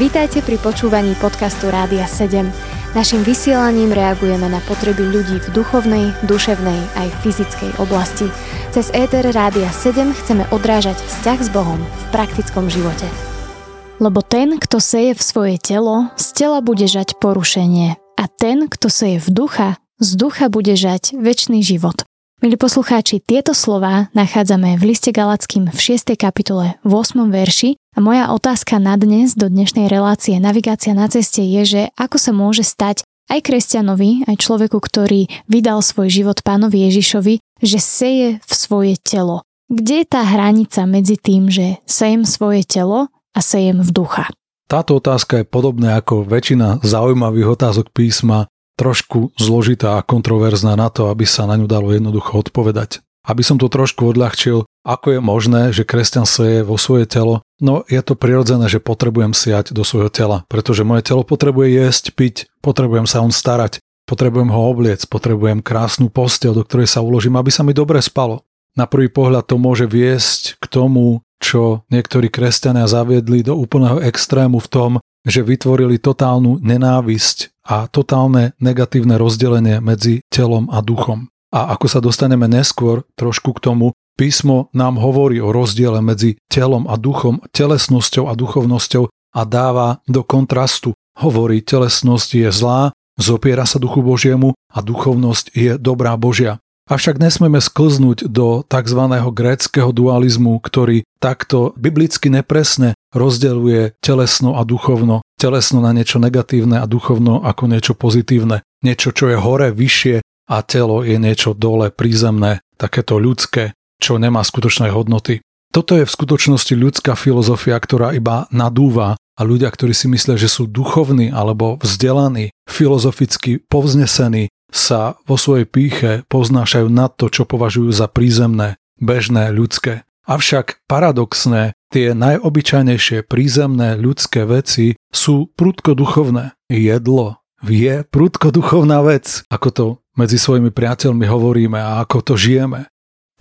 Vítajte pri počúvaní podcastu Rádia 7. Naším vysielaním reagujeme na potreby ľudí v duchovnej, duševnej aj fyzickej oblasti. Cez ETR Rádia 7 chceme odrážať vzťah s Bohom v praktickom živote. Lebo ten, kto seje v svoje telo, z tela bude žať porušenie. A ten, kto seje v ducha, z ducha bude žať väčší život. Milí poslucháči, tieto slova nachádzame v liste Galackým v 6. kapitole v 8. verši a moja otázka na dnes do dnešnej relácie Navigácia na ceste je, že ako sa môže stať aj kresťanovi, aj človeku, ktorý vydal svoj život pánovi Ježišovi, že seje v svoje telo. Kde je tá hranica medzi tým, že sejem svoje telo a sejem v ducha? Táto otázka je podobná ako väčšina zaujímavých otázok písma trošku zložitá a kontroverzná na to, aby sa na ňu dalo jednoducho odpovedať. Aby som to trošku odľahčil, ako je možné, že kresťan seje vo svoje telo? No je to prirodzené, že potrebujem siať do svojho tela, pretože moje telo potrebuje jesť, piť, potrebujem sa on starať, potrebujem ho obliec, potrebujem krásnu postel, do ktorej sa uložím, aby sa mi dobre spalo. Na prvý pohľad to môže viesť k tomu, čo niektorí kresťania zaviedli do úplného extrému v tom, že vytvorili totálnu nenávisť a totálne negatívne rozdelenie medzi telom a duchom. A ako sa dostaneme neskôr trošku k tomu, písmo nám hovorí o rozdiele medzi telom a duchom, telesnosťou a duchovnosťou a dáva do kontrastu. Hovorí, telesnosť je zlá, zopiera sa duchu Božiemu a duchovnosť je dobrá Božia. Avšak nesmieme sklznúť do tzv. gréckého dualizmu, ktorý takto biblicky nepresne rozdeľuje telesno a duchovno. Telesno na niečo negatívne a duchovno ako niečo pozitívne. Niečo, čo je hore, vyššie a telo je niečo dole, prízemné, takéto ľudské, čo nemá skutočné hodnoty. Toto je v skutočnosti ľudská filozofia, ktorá iba nadúva a ľudia, ktorí si myslia, že sú duchovní alebo vzdelaní, filozoficky povznesení, sa vo svojej píche poznášajú nad to, čo považujú za prízemné, bežné, ľudské. Avšak paradoxné, tie najobyčajnejšie prízemné ľudské veci sú prudko duchovné. Jedlo je prudko duchovná vec, ako to medzi svojimi priateľmi hovoríme a ako to žijeme.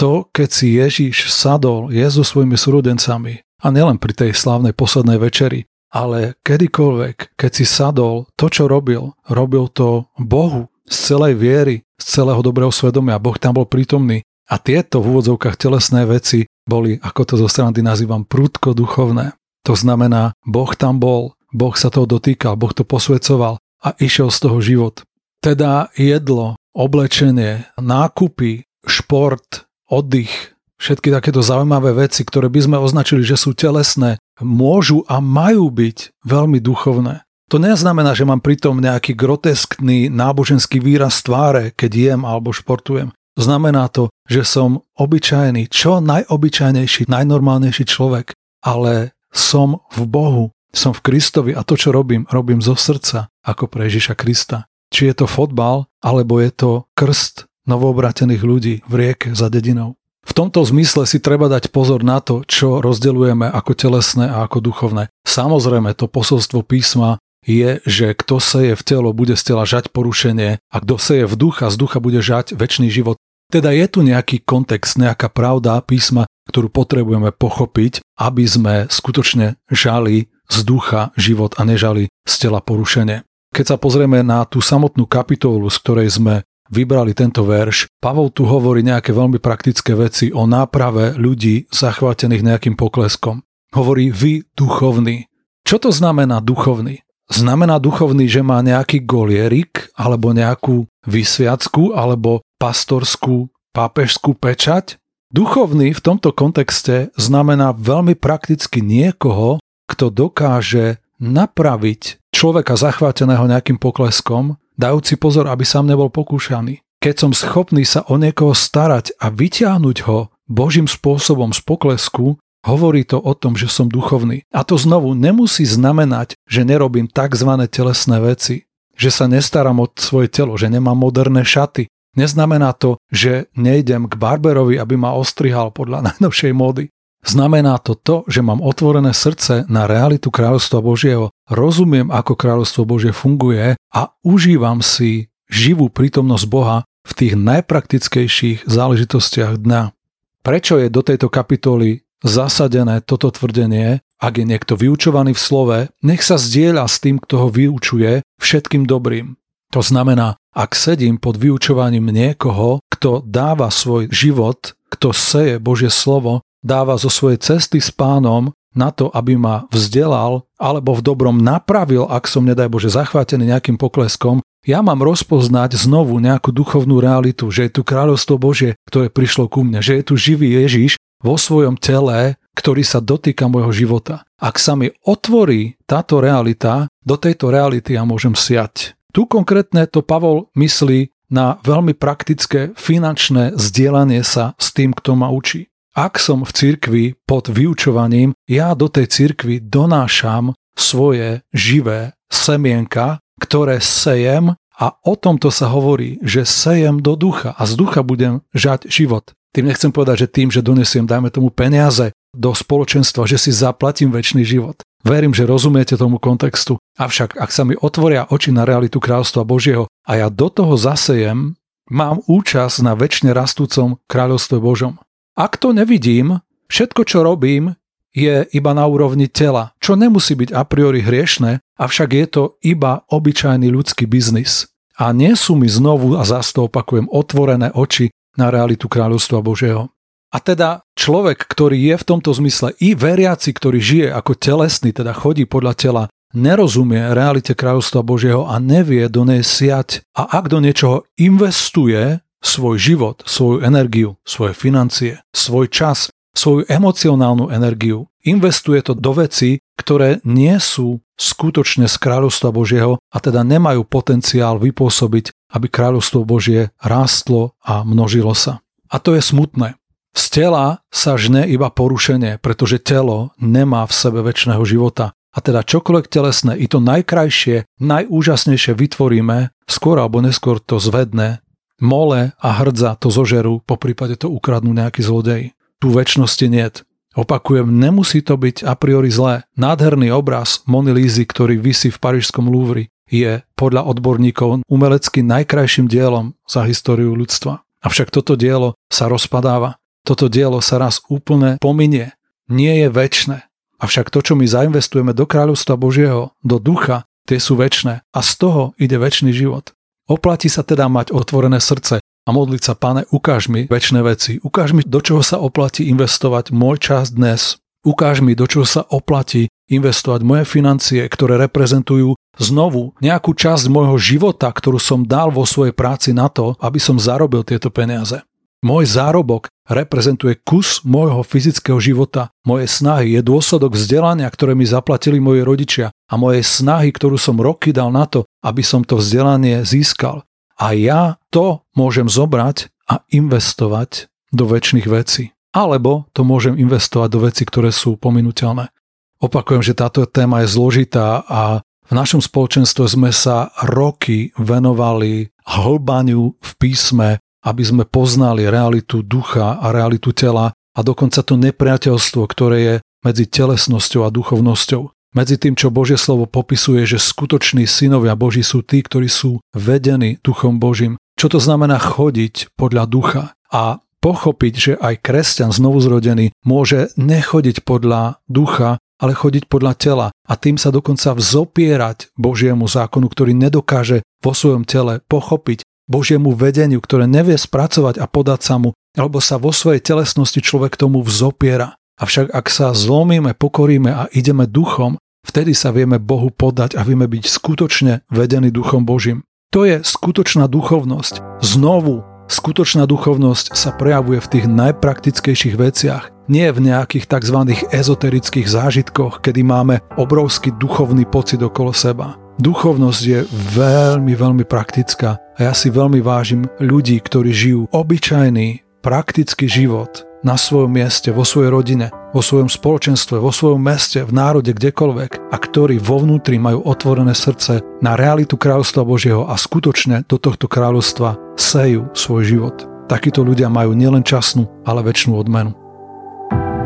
To, keď si Ježiš sadol, je so svojimi súrodencami a nielen pri tej slávnej poslednej večeri, ale kedykoľvek, keď si sadol, to, čo robil, robil to Bohu, z celej viery, z celého dobrého svedomia. Boh tam bol prítomný. A tieto v úvodzovkách telesné veci boli, ako to zo strany nazývam, prúdko duchovné. To znamená, Boh tam bol, Boh sa toho dotýkal, Boh to posvedcoval a išiel z toho život. Teda jedlo, oblečenie, nákupy, šport, oddych, všetky takéto zaujímavé veci, ktoré by sme označili, že sú telesné, môžu a majú byť veľmi duchovné. To neznamená, že mám pritom nejaký groteskný náboženský výraz tváre, keď jem alebo športujem. Znamená to, že som obyčajný, čo najobyčajnejší, najnormálnejší človek, ale som v Bohu, som v Kristovi a to, čo robím, robím zo srdca, ako pre Ježiša Krista. Či je to fotbal, alebo je to krst novoobratených ľudí v rieke za dedinou. V tomto zmysle si treba dať pozor na to, čo rozdeľujeme ako telesné a ako duchovné. Samozrejme, to posolstvo písma je, že kto seje v telo, bude z tela žať porušenie a kto seje v ducha, z ducha bude žať väčší život. Teda je tu nejaký kontext, nejaká pravda písma, ktorú potrebujeme pochopiť, aby sme skutočne žali z ducha život a nežali z tela porušenie. Keď sa pozrieme na tú samotnú kapitolu, z ktorej sme vybrali tento verš, Pavol tu hovorí nejaké veľmi praktické veci o náprave ľudí zachvátených nejakým pokleskom. Hovorí vy duchovní. Čo to znamená duchovný? Znamená duchovný, že má nejaký golierik alebo nejakú vysviacku alebo pastorskú pápežskú pečať? Duchovný v tomto kontexte znamená veľmi prakticky niekoho, kto dokáže napraviť človeka zachváteného nejakým pokleskom, dajúci pozor, aby sám nebol pokúšaný. Keď som schopný sa o niekoho starať a vyťahnuť ho Božím spôsobom z poklesku, Hovorí to o tom, že som duchovný. A to znovu nemusí znamenať, že nerobím tzv. telesné veci, že sa nestaram o svoje telo, že nemám moderné šaty. Neznamená to, že nejdem k barberovi, aby ma ostrihal podľa najnovšej módy. Znamená to to, že mám otvorené srdce na realitu kráľovstva Božieho, rozumiem, ako kráľovstvo Božie funguje a užívam si živú prítomnosť Boha v tých najpraktickejších záležitostiach dňa. Prečo je do tejto kapitoly zasadené toto tvrdenie Ak je niekto vyučovaný v slove, nech sa zdieľa s tým, kto ho vyučuje, všetkým dobrým. To znamená, ak sedím pod vyučovaním niekoho, kto dáva svoj život, kto seje Božie slovo, dáva zo svojej cesty s pánom na to, aby ma vzdelal alebo v dobrom napravil, ak som, nedaj Bože, zachvátený nejakým pokleskom, ja mám rozpoznať znovu nejakú duchovnú realitu, že je tu kráľovstvo Božie, ktoré prišlo ku mne, že je tu živý Ježiš vo svojom tele, ktorý sa dotýka môjho života. Ak sa mi otvorí táto realita, do tejto reality ja môžem siať. Tu konkrétne to Pavol myslí na veľmi praktické finančné zdieľanie sa s tým, kto ma učí. Ak som v cirkvi pod vyučovaním, ja do tej cirkvi donášam svoje živé semienka, ktoré sejem a o tomto sa hovorí, že sejem do ducha a z ducha budem žať život. Tým nechcem povedať, že tým, že donesiem, dajme tomu peniaze do spoločenstva, že si zaplatím väčší život. Verím, že rozumiete tomu kontextu. Avšak, ak sa mi otvoria oči na realitu kráľstva Božieho a ja do toho zasejem, mám účasť na väčšine rastúcom kráľovstve Božom. Ak to nevidím, všetko, čo robím, je iba na úrovni tela, čo nemusí byť a priori hriešne, avšak je to iba obyčajný ľudský biznis. A nie sú mi znovu, a zase to opakujem, otvorené oči na realitu kráľovstva Božieho. A teda človek, ktorý je v tomto zmysle i veriaci, ktorý žije ako telesný, teda chodí podľa tela, nerozumie realite kráľovstva Božieho a nevie do nej siať. A ak do niečoho investuje svoj život, svoju energiu, svoje financie, svoj čas, svoju emocionálnu energiu, investuje to do veci, ktoré nie sú skutočne z kráľovstva Božieho a teda nemajú potenciál vypôsobiť, aby kráľovstvo Božie rástlo a množilo sa. A to je smutné. Z tela sa žne iba porušenie, pretože telo nemá v sebe väčšného života. A teda čokoľvek telesné, i to najkrajšie, najúžasnejšie vytvoríme, skôr alebo neskôr to zvedne, mole a hrdza to zožerú, po prípade to ukradnú nejaký zlodej. Tu väčšnosti niet. Opakujem, nemusí to byť a priori zlé. Nádherný obraz Mony Lízy, ktorý vysí v parížskom Louvre, je podľa odborníkov umelecky najkrajším dielom za históriu ľudstva. Avšak toto dielo sa rozpadáva toto dielo sa raz úplne pominie. Nie je väčšie. Avšak to, čo my zainvestujeme do kráľovstva Božieho, do ducha, tie sú väčšie a z toho ide väčší život. Oplatí sa teda mať otvorené srdce a modliť sa, pane, ukáž mi väčšie veci, ukáž mi, do čoho sa oplatí investovať môj čas dnes, ukáž mi, do čoho sa oplatí investovať moje financie, ktoré reprezentujú znovu nejakú časť môjho života, ktorú som dal vo svojej práci na to, aby som zarobil tieto peniaze. Môj zárobok reprezentuje kus môjho fyzického života. Moje snahy je dôsledok vzdelania, ktoré mi zaplatili moji rodičia a moje snahy, ktorú som roky dal na to, aby som to vzdelanie získal. A ja to môžem zobrať a investovať do väčšných vecí. Alebo to môžem investovať do vecí, ktoré sú pominuteľné. Opakujem, že táto téma je zložitá a v našom spoločenstve sme sa roky venovali hlbaniu v písme aby sme poznali realitu ducha a realitu tela a dokonca to nepriateľstvo, ktoré je medzi telesnosťou a duchovnosťou. Medzi tým, čo Božie slovo popisuje, že skutoční synovia Boží sú tí, ktorí sú vedení duchom Božím. Čo to znamená chodiť podľa ducha a pochopiť, že aj kresťan znovuzrodený môže nechodiť podľa ducha, ale chodiť podľa tela a tým sa dokonca vzopierať Božiemu zákonu, ktorý nedokáže vo svojom tele pochopiť Božiemu vedeniu, ktoré nevie spracovať a podať sa mu, alebo sa vo svojej telesnosti človek tomu vzopiera. Avšak ak sa zlomíme, pokoríme a ideme duchom, vtedy sa vieme Bohu podať a vieme byť skutočne vedení duchom Božím. To je skutočná duchovnosť. Znovu, skutočná duchovnosť sa prejavuje v tých najpraktickejších veciach. Nie v nejakých tzv. ezoterických zážitkoch, kedy máme obrovský duchovný pocit okolo seba. Duchovnosť je veľmi, veľmi praktická a ja si veľmi vážim ľudí, ktorí žijú obyčajný, praktický život na svojom mieste, vo svojej rodine, vo svojom spoločenstve, vo svojom meste, v národe, kdekoľvek a ktorí vo vnútri majú otvorené srdce na realitu kráľovstva Božieho a skutočne do tohto kráľovstva sejú svoj život. Takíto ľudia majú nielen časnú, ale väčšinu odmenu.